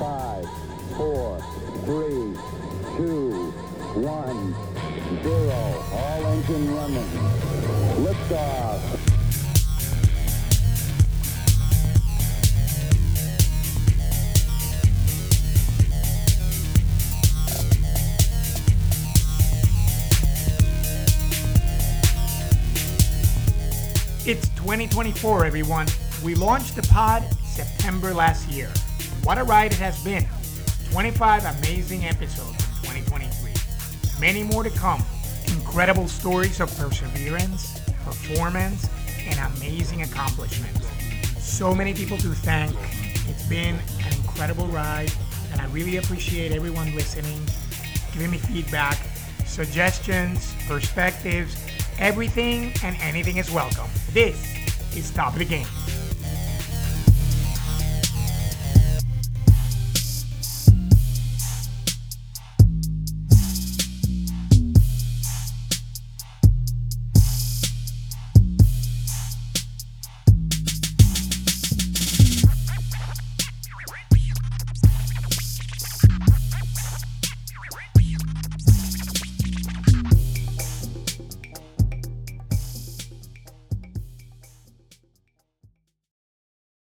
Five, four, three, two, one, zero. All engine running. Liftoff. It's 2024, everyone. We launched the pod September last year. What a ride it has been. 25 amazing episodes in 2023. Many more to come. Incredible stories of perseverance, performance, and amazing accomplishments. So many people to thank. It's been an incredible ride, and I really appreciate everyone listening, giving me feedback, suggestions, perspectives, everything and anything is welcome. This is Top of the Game.